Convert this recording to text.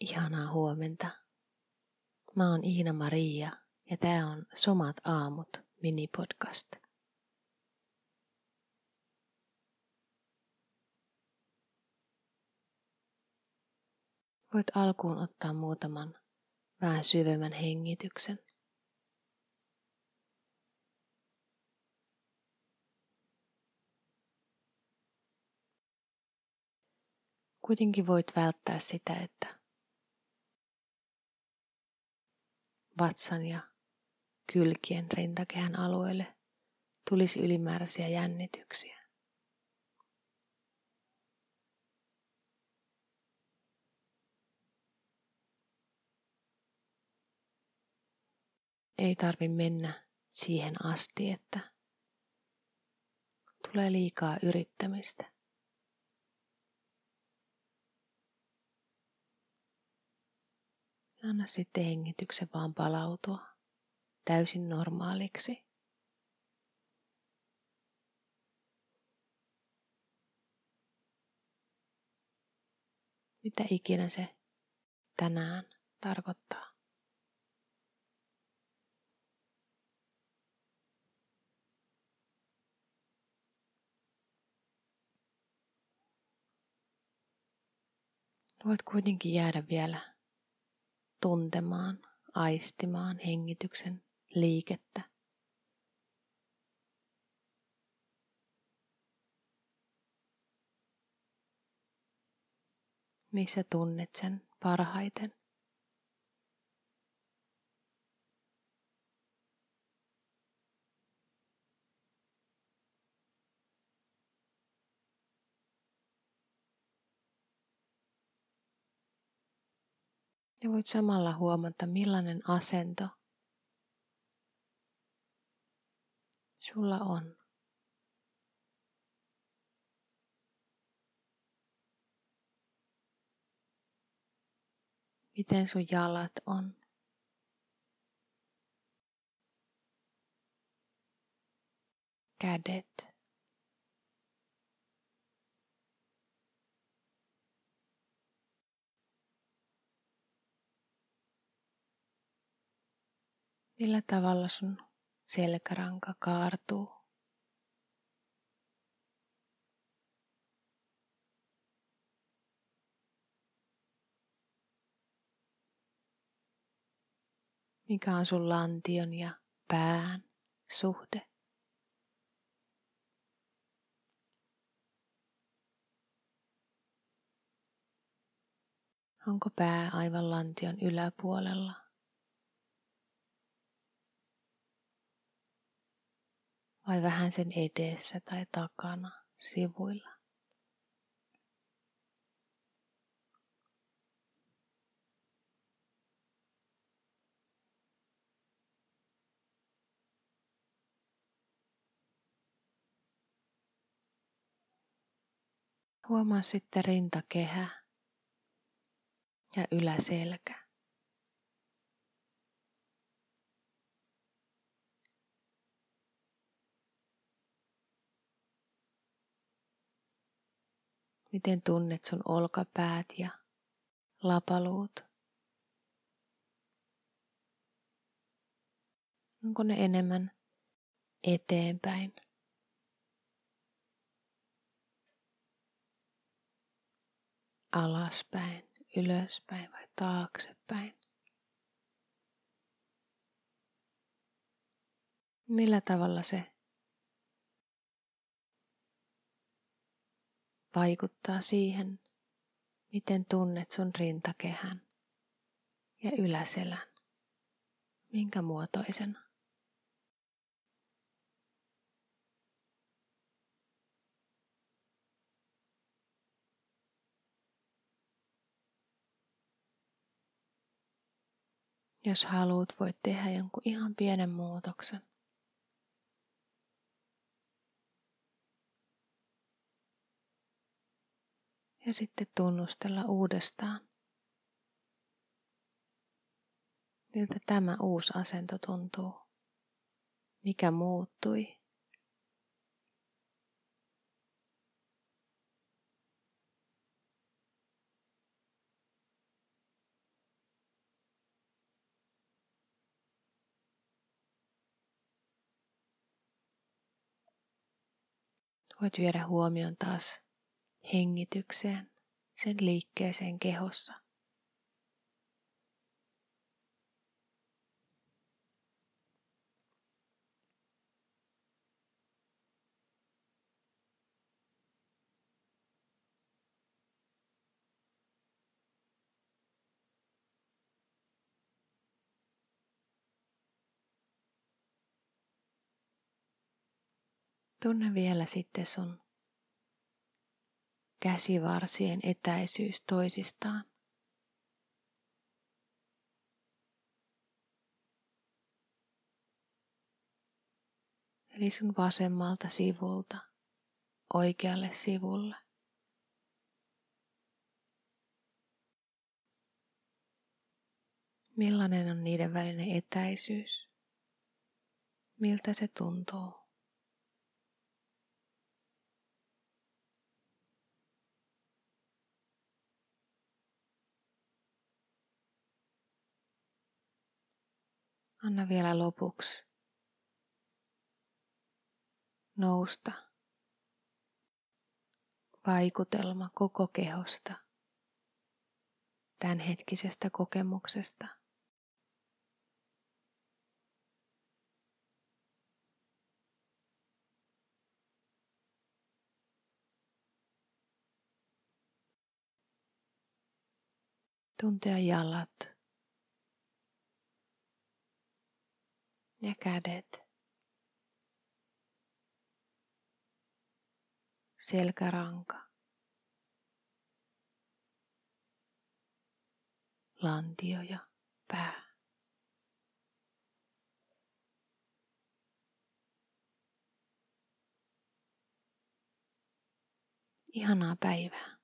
Ihanaa huomenta. Mä oon Iina Maria ja tää on Somat aamut minipodcast. Voit alkuun ottaa muutaman vähän syvemmän hengityksen. Kuitenkin voit välttää sitä, että vatsan ja kylkien rintakehän alueelle tulisi ylimääräisiä jännityksiä. Ei tarvi mennä siihen asti, että tulee liikaa yrittämistä. Anna sitten hengityksen vaan palautua täysin normaaliksi. Mitä ikinä se tänään tarkoittaa. Voit kuitenkin jäädä vielä tuntemaan, aistimaan hengityksen liikettä. Missä tunnet sen parhaiten? Ja voit samalla huomata, millainen asento sulla on. Miten sun jalat on. Kädet. Millä tavalla sun selkäranka kaartuu? Mikä on sun lantion ja pään suhde? Onko pää aivan lantion yläpuolella? Vai vähän sen edessä tai takana, sivuilla. Huomaa sitten rintakehä ja yläselkä. Miten tunnet sun olkapäät ja lapaluut? Onko ne enemmän eteenpäin? Alaspäin, ylöspäin vai taaksepäin? Millä tavalla se vaikuttaa siihen, miten tunnet sun rintakehän ja yläselän, minkä muotoisena. Jos haluat, voit tehdä jonkun ihan pienen muutoksen. ja sitten tunnustella uudestaan, miltä tämä uusi asento tuntuu, mikä muuttui. voit viedä huomion taas hengitykseen, sen liikkeeseen kehossa. Tunne vielä sitten sun käsivarsien etäisyys toisistaan. Eli sun vasemmalta sivulta oikealle sivulle. Millainen on niiden välinen etäisyys? Miltä se tuntuu? Anna vielä lopuksi nousta vaikutelma koko kehosta, tämänhetkisestä kokemuksesta. Tuntea jalat. Ja kädet. Selkäranka. Lantio ja pää. Ihanaa päivää.